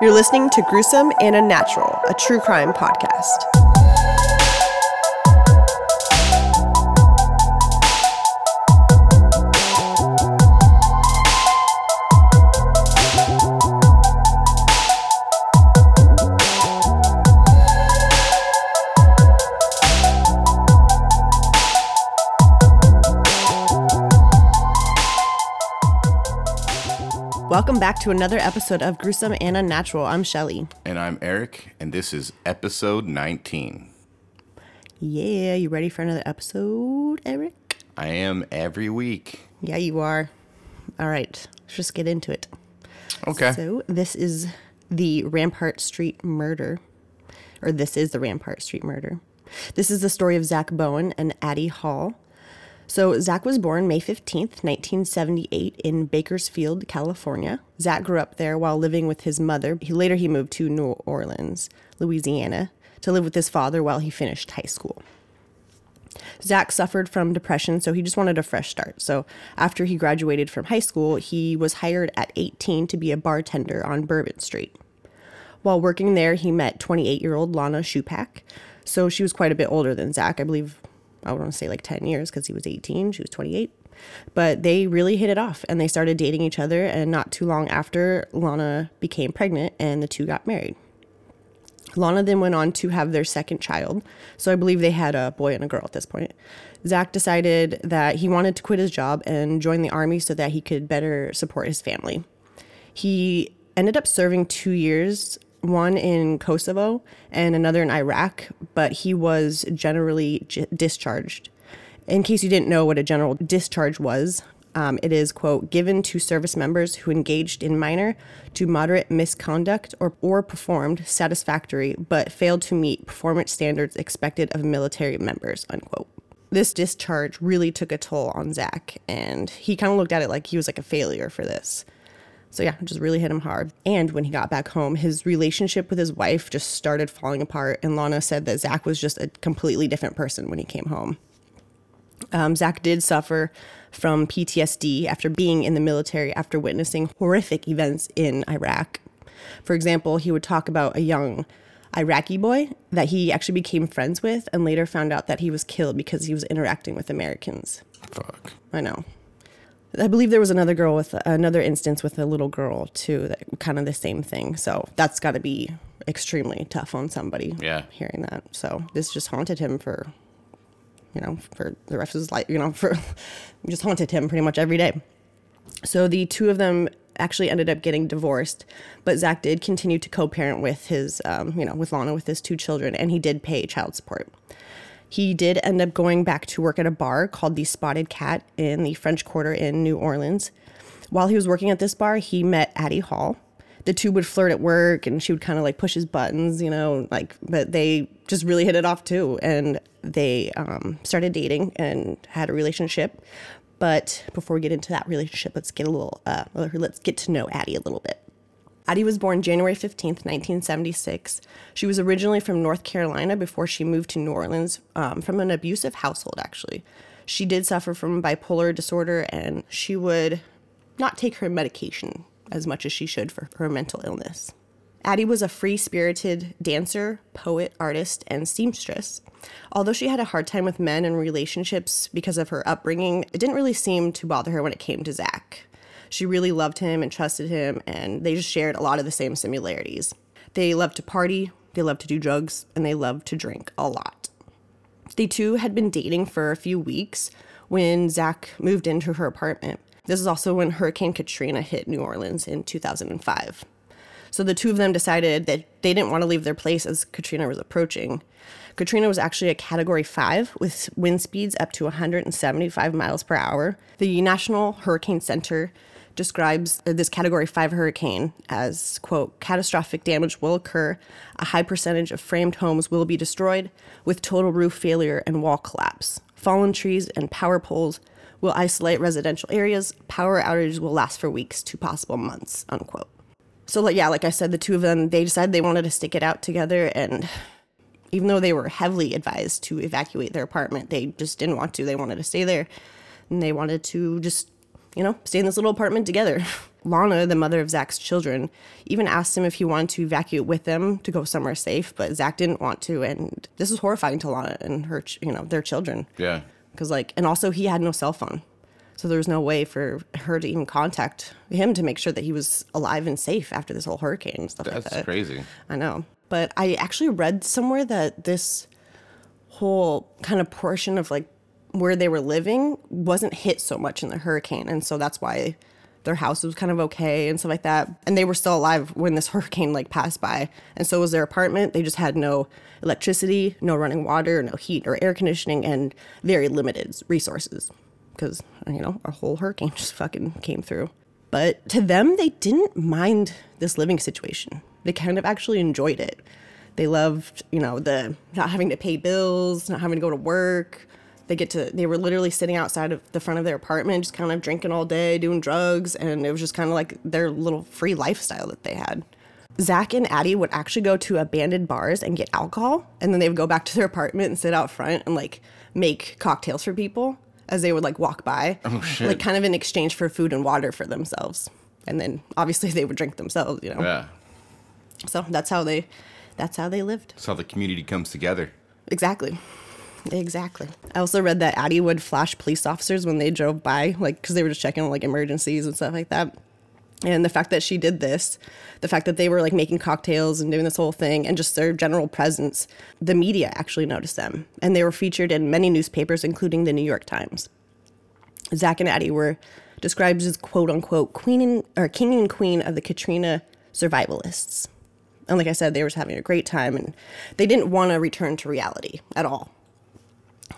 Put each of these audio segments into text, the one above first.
You're listening to Gruesome and Unnatural, a true crime podcast. Welcome back to another episode of Gruesome and Unnatural. I'm Shelly. And I'm Eric, and this is episode 19. Yeah, you ready for another episode, Eric? I am every week. Yeah, you are. All right, let's just get into it. Okay. So, this is the Rampart Street murder, or this is the Rampart Street murder. This is the story of Zack Bowen and Addie Hall. So, Zack was born May 15th, 1978, in Bakersfield, California. Zack grew up there while living with his mother. He, later, he moved to New Orleans, Louisiana, to live with his father while he finished high school. Zack suffered from depression, so he just wanted a fresh start. So, after he graduated from high school, he was hired at 18 to be a bartender on Bourbon Street. While working there, he met 28 year old Lana Shupak. So, she was quite a bit older than Zack, I believe I want to say like 10 years because he was 18, she was 28. But they really hit it off and they started dating each other. And not too long after, Lana became pregnant and the two got married. Lana then went on to have their second child. So I believe they had a boy and a girl at this point. Zack decided that he wanted to quit his job and join the army so that he could better support his family. He ended up serving two years one in Kosovo and another in Iraq, but he was generally j- discharged. In case you didn't know what a general discharge was, um, it is, quote, given to service members who engaged in minor to moderate misconduct or, or performed satisfactory but failed to meet performance standards expected of military members, unquote. This discharge really took a toll on Zack, and he kind of looked at it like he was like a failure for this. So yeah, just really hit him hard. And when he got back home, his relationship with his wife just started falling apart. And Lana said that Zack was just a completely different person when he came home. Um, Zack did suffer from PTSD after being in the military after witnessing horrific events in Iraq. For example, he would talk about a young Iraqi boy that he actually became friends with and later found out that he was killed because he was interacting with Americans. Fuck. I know. I believe there was another girl with another instance with a little girl too, that kind of the same thing. So that's got to be extremely tough on somebody. Yeah. Hearing that. So this just haunted him for, you know, for the rest of his life, you know, for just haunted him pretty much every day. So the two of them actually ended up getting divorced, but Zack did continue to co-parent with his, um, you know, with Lana with his two children, and he did pay child support. He did end up going back to work at a bar called the Spotted Cat in the French Quarter in New Orleans. While he was working at this bar, he met Addie Hall. The two would flirt at work and she would kind of like push his buttons, you know, like, but they just really hit it off too. And they um, started dating and had a relationship. But before we get into that relationship, let's get a little, uh, let's get to know Addie a little bit. Addie was born January 15th, 1976. She was originally from North Carolina before she moved to New Orleans um, from an abusive household, actually. She did suffer from bipolar disorder and she would not take her medication as much as she should for her mental illness. Addie was a free spirited dancer, poet, artist, and seamstress. Although she had a hard time with men and relationships because of her upbringing, it didn't really seem to bother her when it came to Zack. She really loved him and trusted him, and they just shared a lot of the same similarities. They loved to party, they loved to do drugs, and they loved to drink a lot. They two had been dating for a few weeks when Zack moved into her apartment. This is also when Hurricane Katrina hit New Orleans in 2005. So the two of them decided that they didn't want to leave their place as Katrina was approaching. Katrina was actually a category five with wind speeds up to 175 miles per hour. The National Hurricane Center describes this category 5 hurricane as quote catastrophic damage will occur. A high percentage of framed homes will be destroyed with total roof failure and wall collapse. Fallen trees and power poles will isolate residential areas. Power outages will last for weeks to possible months unquote. So like yeah like i said the two of them they decided they wanted to stick it out together and even though they were heavily advised to evacuate their apartment they just didn't want to. They wanted to stay there and they wanted to just you know, stay in this little apartment together. Lana, the mother of Zack's children, even asked him if he wanted to evacuate with them to go somewhere safe, but Zack didn't want to. And this was horrifying to Lana and her, ch- you know, their children. Yeah. Because, like, and also he had no cell phone. So there was no way for her to even contact him to make sure that he was alive and safe after this whole hurricane and stuff like that. That's that. crazy. I know. But I actually read somewhere that this whole kind of portion of like where they were living wasn't hit so much in the hurricane. And so that's why their house was kind of okay and stuff like that. And they were still alive when this hurricane like passed by. And so was their apartment. They just had no electricity, no running water, no heat or air conditioning, and very limited resources because, you know, a whole hurricane just fucking came through. But to them, they didn't mind this living situation. They kind of actually enjoyed it. They loved, you know, the not having to pay bills, not having to go to work. They get to, they were literally sitting outside of the front of their apartment, just kind of drinking all day, doing drugs. And it was just kind of like their little free lifestyle that they had. Zack and Addie would actually go to abandoned bars and get alcohol. And then they would go back to their apartment and sit out front and like make cocktails for people as they would like walk by. Oh, shit. Like kind of in exchange for food and water for themselves. And then obviously they would drink themselves, you know. Yeah. So that's how they that's how they lived. That's how the community comes together. Exactly. Exactly. I also read that Addie would flash police officers when they drove by, like, because they were just checking like emergencies and stuff like that. And the fact that she did this, the fact that they were like making cocktails and doing this whole thing, and just their general presence, the media actually noticed them. And they were featured in many newspapers, including the New York Times. Zack and Addie were described as quote unquote queen and, or king and queen of the Katrina survivalists. And like I said, they were just having a great time and they didn't want to return to reality at all.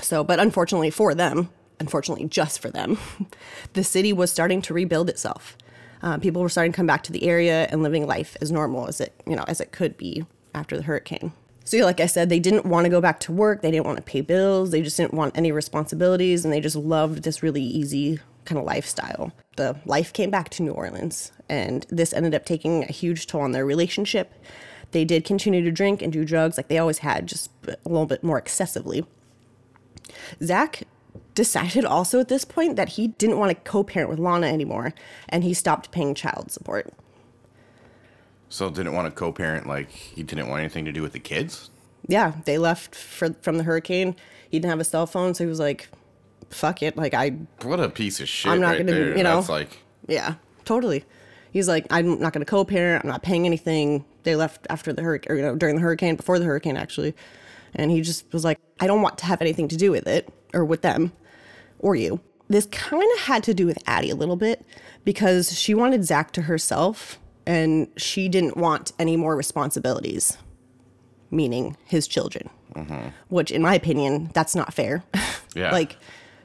So, but unfortunately for them, unfortunately just for them, the city was starting to rebuild itself. Uh, people were starting to come back to the area and living life as normal as it, you know, as it could be after the hurricane. So, like I said, they didn't want to go back to work. They didn't want to pay bills. They just didn't want any responsibilities, and they just loved this really easy kind of lifestyle. The life came back to New Orleans, and this ended up taking a huge toll on their relationship. They did continue to drink and do drugs like they always had, just a little bit more excessively. Zack decided also at this point that he didn't want to co parent with Lana anymore, and he stopped paying child support. So didn't want to co-parent. Like he didn't want anything to do with the kids. Yeah, they left for, from the hurricane. He didn't have a cell phone, so he was like, fuck it. Like, I, What a piece of shit. I'm not right gonna, you know. That's like yeah, totally. He's like, I'm not going to co parent. I'm not paying anything. They left after the hurricane, or, you know, during the hurricane, before the hurricane, actually. And he just was like, I don't want to have anything to do with it or with them or you. This kind of had to do with Addie a little bit because she wanted Zack to herself and she didn't want any more responsibilities, meaning his children, mm-hmm. which, in my opinion, that's not fair. Yeah. like,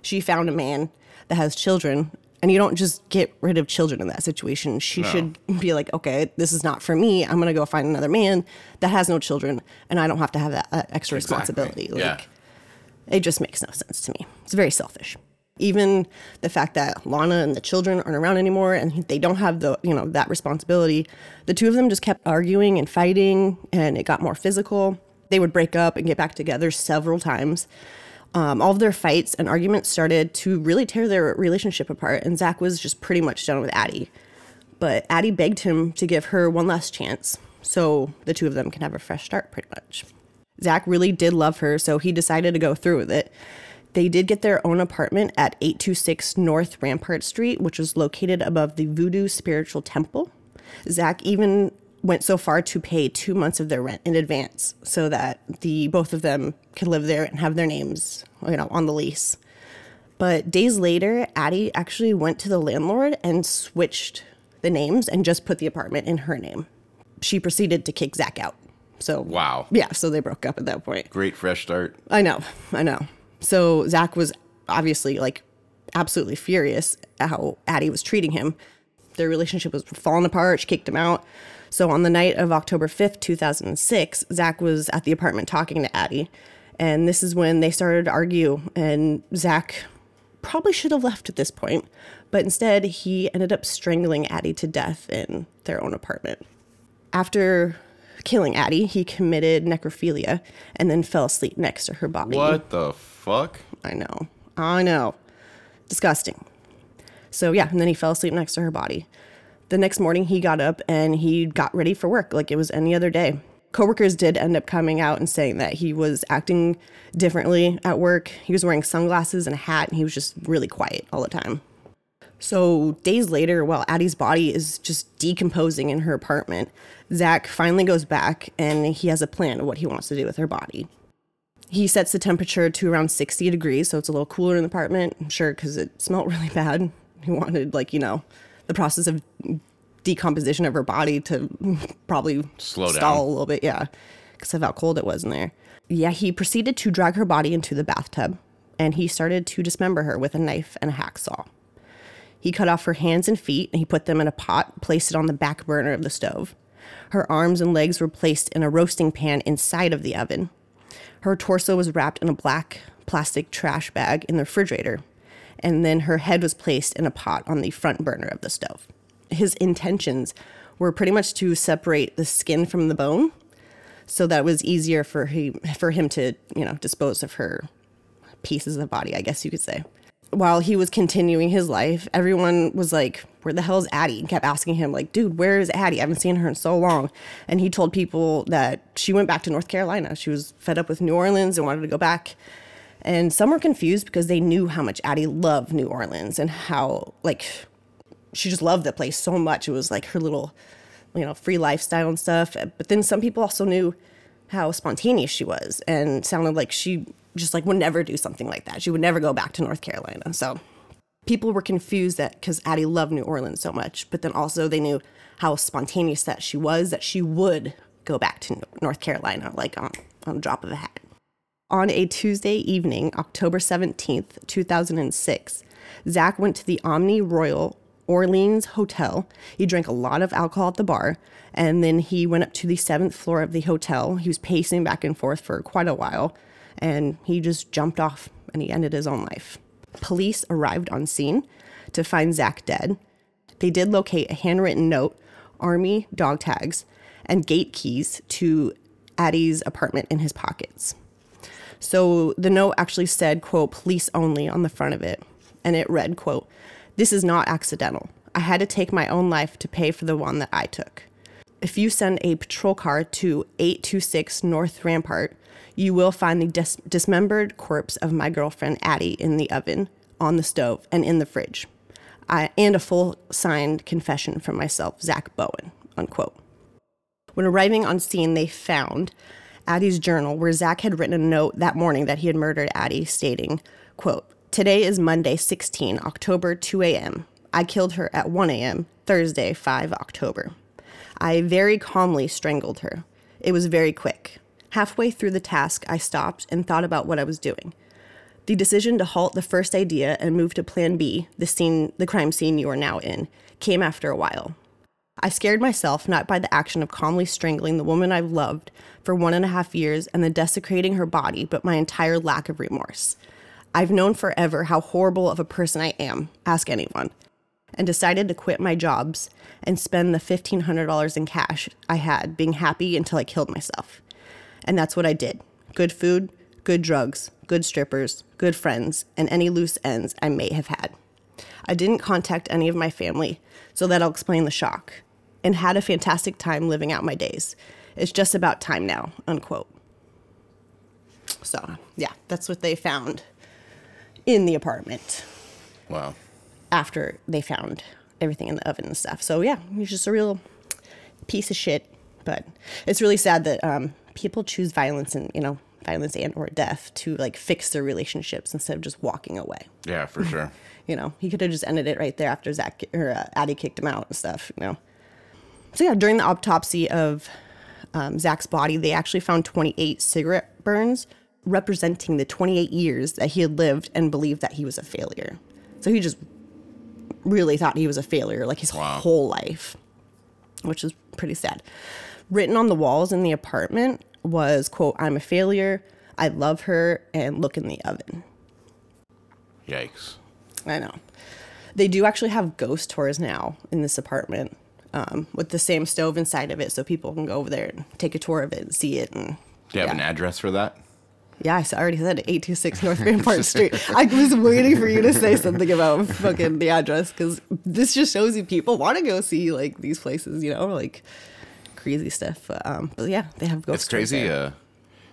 she found a man that has children. And you don't just get rid of children in that situation. She No. should be like, okay, this is not for me. I'm gonna go find another man that has no children, and I don't have to have that extra Exactly. responsibility. Like, Yeah. it just makes no sense to me. It's very selfish. Even the fact that Lana and the children aren't around anymore and they don't have the, you know, that responsibility. The two of them just kept arguing and fighting and it got more physical. They would break up and get back together several times. Um, all of their fights and arguments started to really tear their relationship apart, and Zack was just pretty much done with Addie. But Addie begged him to give her one last chance so the two of them can have a fresh start, pretty much. Zack really did love her, so he decided to go through with it. They did get their own apartment at 826 North Rampart Street, which was located above the Voodoo Spiritual Temple. Zack even went so far to pay two months of their rent in advance so that the both of them could live there and have their names, you know, on the lease. But days later, Addie actually went to the landlord and switched the names and just put the apartment in her name. She proceeded to kick Zack out. So Wow. yeah, so they broke up at that point. great fresh start. I know, I know. So Zack was obviously like absolutely furious at how Addie was treating him. Their relationship was falling apart. She kicked him out. So on the night of October 5th, 2006, Zack was at the apartment talking to Addie. And this is when they started to argue. And Zack probably should have left at this point, but instead he ended up strangling Addie to death in their own apartment. After killing Addie, he committed necrophilia and then fell asleep next to her body. What the fuck? I know. I know. Disgusting. So, yeah, and then he fell asleep next to her body. The next morning, he got up and he got ready for work like it was any other day. Coworkers did end up coming out and saying that he was acting differently at work. He was wearing sunglasses and a hat, and he was just really quiet all the time. So, days later, while Addie's body is just decomposing in her apartment, Zack finally goes back and he has a plan of what he wants to do with her body. He sets the temperature to around 60 degrees, so it's a little cooler in the apartment. I'm sure because it smelled really bad. He wanted, like, you know, the process of decomposition of her body to probably Slow down. stall a little bit, yeah, because of how cold it was in there. Yeah, he proceeded to drag her body into the bathtub and he started to dismember her with a knife and a hacksaw. He cut off her hands and feet and he put them in a pot, placed it on the back burner of the stove. Her arms and legs were placed in a roasting pan inside of the oven. Her torso was wrapped in a black plastic trash bag in the refrigerator, and then her head was placed in a pot on the front burner of the stove. His intentions were pretty much to separate the skin from the bone so that was easier for him, for him to, you know, dispose of her pieces of body, I guess you could say. While he was continuing his life, everyone was like, Where the hell is Addie? And kept asking him, like, dude, where is Addie? I haven't seen her in so long. And he told people that she went back to North Carolina. She was fed up with New Orleans and wanted to go back. And some were confused because they knew how much Addie loved New Orleans and how, like, she just loved the place so much. It was like her little, you know, free lifestyle and stuff. But then some people also knew how spontaneous she was and sounded like she just like would never do something like that. She would never go back to North Carolina. So people were confused that because Addie loved New Orleans so much, but then also they knew how spontaneous that she was, that she would go back to North Carolina like on, on drop of a hat. On a Tuesday evening, October 17th, 2006, Zack went to the Omni Royal Orleans Hotel. He drank a lot of alcohol at the bar, and then he went up to the seventh floor of the hotel. He was pacing back and forth for quite a while, and he just jumped off and he ended his own life. Police arrived on scene to find Zack dead. They did locate a handwritten note, army dog tags, and gate keys to Addie's apartment in his pockets. So the note actually said, quote, police only on the front of it. And it read, quote, this is not accidental. I had to take my own life to pay for the one that I took. If you send a patrol car to 826 North Rampart, you will find the dis- dismembered corpse of my girlfriend Addie in the oven, on the stove, and in the fridge. I, and a full signed confession from myself, Zack Bowen, unquote. When arriving on scene, they found Addie's journal where Zack had written a note that morning that he had murdered Addie, stating, quote, Today is Monday, 16 October, 2 a.m. I killed her at 1 a.m., Thursday, 5 October. I very calmly strangled her. It was very quick. Halfway through the task, I stopped and thought about what I was doing. The decision to halt the first idea and move to plan B, the scene the crime scene you are now in, came after a while. I scared myself not by the action of calmly strangling the woman I've loved for one and a half years and then desecrating her body, but my entire lack of remorse. I've known forever how horrible of a person I am, ask anyone, and decided to quit my jobs and spend the $1,500 in cash I had being happy until I killed myself. And that's what I did good food, good drugs, good strippers, good friends, and any loose ends I may have had. I didn't contact any of my family, so that'll explain the shock, and had a fantastic time living out my days. It's just about time now, unquote. So, yeah, that's what they found in the apartment Wow. after they found everything in the oven and stuff. So, yeah, he's just a real piece of shit. But it's really sad that um, people choose violence and, you know, violence and or death to like fix their relationships instead of just walking away. Yeah, for sure. You know, he could have just ended it right there after Zack or uh, Addie kicked him out and stuff. You know. So yeah, during the autopsy of um, Zack's body, they actually found 28 cigarette burns representing the 28 years that he had lived and believed that he was a failure. So he just really thought he was a failure, like his Wow. whole life, which is pretty sad. Written on the walls in the apartment was quote, "I'm a failure. I love her, and look in the oven." Yikes. I know. They do actually have ghost tours now in this apartment um, with the same stove inside of it, so people can go over there and take a tour of it and see it. And Do you have Yeah. an address for that? Yeah, I already said it, 826 North Rampart Street. I was waiting for you to say something about fucking the address because this just shows you people want to go see like these places, you know, like crazy stuff. Um, but yeah, they have ghost It's crazy uh,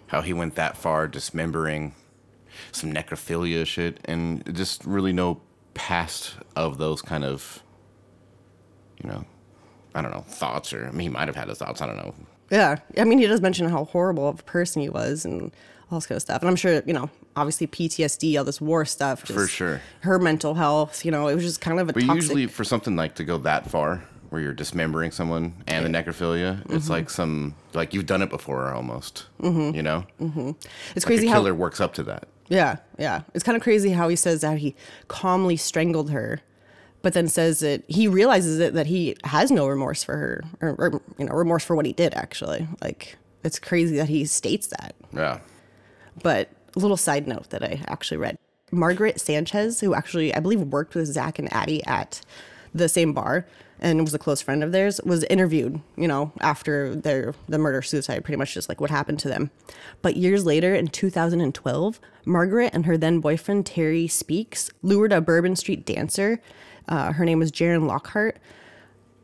how he went that far, dismembering some necrophilia shit, and just really no past of those kind of, you know, I don't know, thoughts or I mean, he might have had his thoughts. I don't know. Yeah, I mean, he does mention how horrible of a person he was and all this kind of stuff. And I'm sure, you know, obviously PTSD, all this war stuff, just For sure. Her mental health, you know, it was just kind of a But toxic. usually for something like to go that far, where you're dismembering someone and the necrophilia, it's Mm-hmm. like some like you've done it before almost. You know, it's like crazy how killer works up to that. Yeah, yeah. It's kind of crazy how he says that he calmly strangled her, but then says that he realizes it that he has no remorse for her, or, or you know, remorse for what he did. Actually, like it's crazy that he states that. Yeah. But a little side note that I actually read: Margaret Sanchez, who actually I believe worked with Zack and Addie at the same bar and was a close friend of theirs, was interviewed. You know, after their the murder suicide, pretty much just like what happened to them. But years later, in 2012, Margaret and her then boyfriend Terry Speaks lured a Bourbon Street dancer. Uh, her name was Jaren Lockhart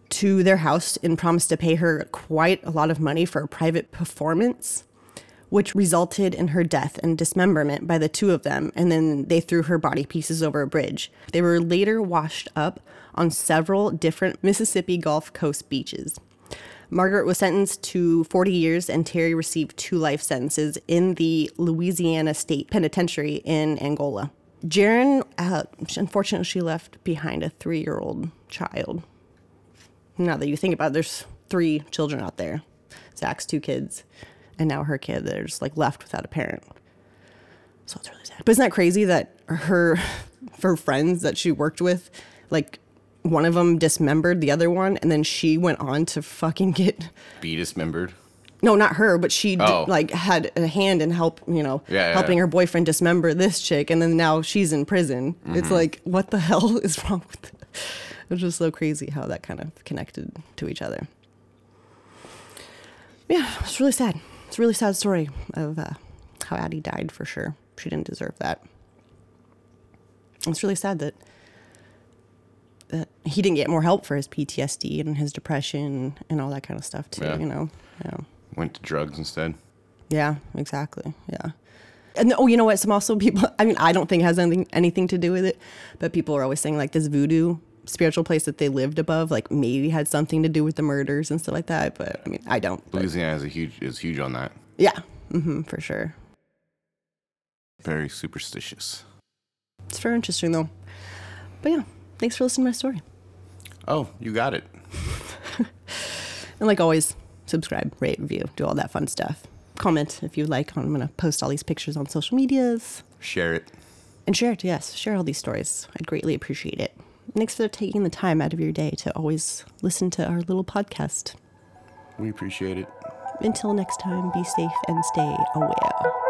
to their house and promised to pay her quite a lot of money for a private performance, which resulted in her death and dismemberment by the two of them. And then they threw her body pieces over a bridge. They were later washed up on several different Mississippi Gulf Coast beaches. Margaret was sentenced to 40 years, and Terry received two life sentences in the Louisiana State Penitentiary in Angola. Jaren, uh, unfortunately, she left behind a three year old child. Now that you think about it, there's three children out there Zack's two kids, and now her kid. They're just like left without a parent. So it's really sad. But isn't that crazy that her, her friends that she worked with, like one of them dismembered the other one, and then she went on to fucking get Be dismembered. No, not her, but she d- Oh. like had a hand in help, you know, Yeah, yeah, helping yeah. her boyfriend dismember this chick, and then now she's in prison. Mm-hmm. It's like, what the hell is wrong with it? It's just so crazy how that kind of connected to each other. Yeah, it's really sad. It's a really sad story of uh, how Addie died for sure. She didn't deserve that. It's really sad that that he didn't get more help for his PTSD and his depression and all that kind of stuff too. Yeah. You know, yeah. Went to drugs instead. Yeah, exactly. Yeah. And oh, you know what? Some also people. I mean, I don't think it has anything anything to do with it, but people are always saying like this voodoo spiritual place that they lived above, like maybe had something to do with the murders and stuff like that. But I mean, I don't. but- Louisiana is a huge is huge on that. yeah, hmm for sure. Very superstitious. It's very interesting though. But yeah, thanks for listening to my story. Oh, you got it. And like always, subscribe, rate, review, do all that fun stuff. Comment if you like. I'm gonna post all these pictures on social medias. Share it. And share it, yes. Share all these stories. I'd greatly appreciate it. Thanks for taking the time out of your day to always listen to our little podcast. We appreciate it. Until next time, be safe and stay aware.